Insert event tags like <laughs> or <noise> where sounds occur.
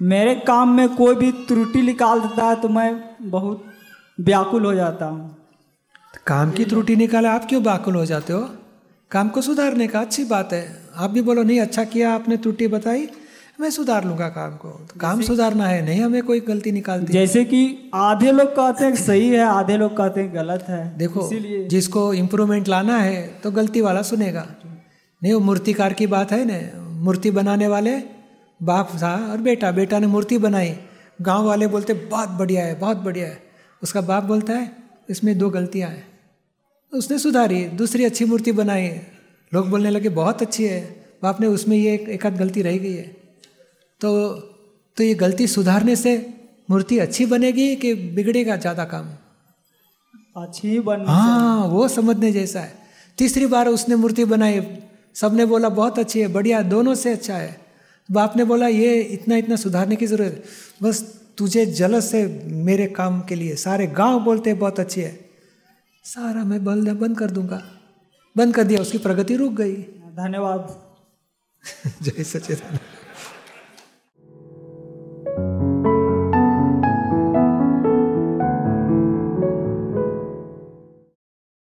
मेरे काम में कोई भी त्रुटि निकाल देता है तो मैं बहुत व्याकुल हो जाता हूँ। काम की त्रुटि निकाले आप क्यों व्याकुल हो जाते हो? काम को सुधारने का अच्छी बात है। आप भी बोलो नहीं अच्छा किया आपने त्रुटि बताई मैं सुधार लूँगा काम को। तो काम सुधारना है नहीं हमें कोई गलती निकालती। जैसे कि आधे लोग कहते हैं सही है आधे लोग कहते हैं गलत है। देखो इसीलिए जिसको इम्प्रूवमेंट लाना है तो गलती वाला सुनेगा। नहीं वो मूर्तिकार की बात है ना मूर्ति बनाने वाले बाप था और बेटा बेटा ने मूर्ति बनाई। गाँव वाले बोलते बहुत बढ़िया है बहुत बढ़िया है। उसका बाप बोलता है इसमें दो गलतियाँ हैं। उसने सुधारी दूसरी अच्छी मूर्ति बनाई। लोग बोलने लगे बहुत अच्छी है। बाप ने उसमें ये एक, एक आध गलती रह गई है। तो तो ये गलती सुधारने से मूर्ति अच्छी बनेगी कि बिगड़ेगा ज़्यादा काम? अच्छी बन हाँ वो समझने जैसा है। तीसरी बार उसने मूर्ति बनाई। सबने बोला बहुत अच्छी है बढ़िया दोनों से अच्छा है। बाप ने बोला ये इतना इतना सुधारने की ज़रूरत है। बस तुझे जलस से मेरे काम के लिए। सारे गाँव बोलते हैं बहुत अच्छी है। सारा मैं बल बंद कर दूँगा। बंद कर दिया उसकी प्रगति रुक गई। धन्यवाद। <laughs> जय सचिदानंद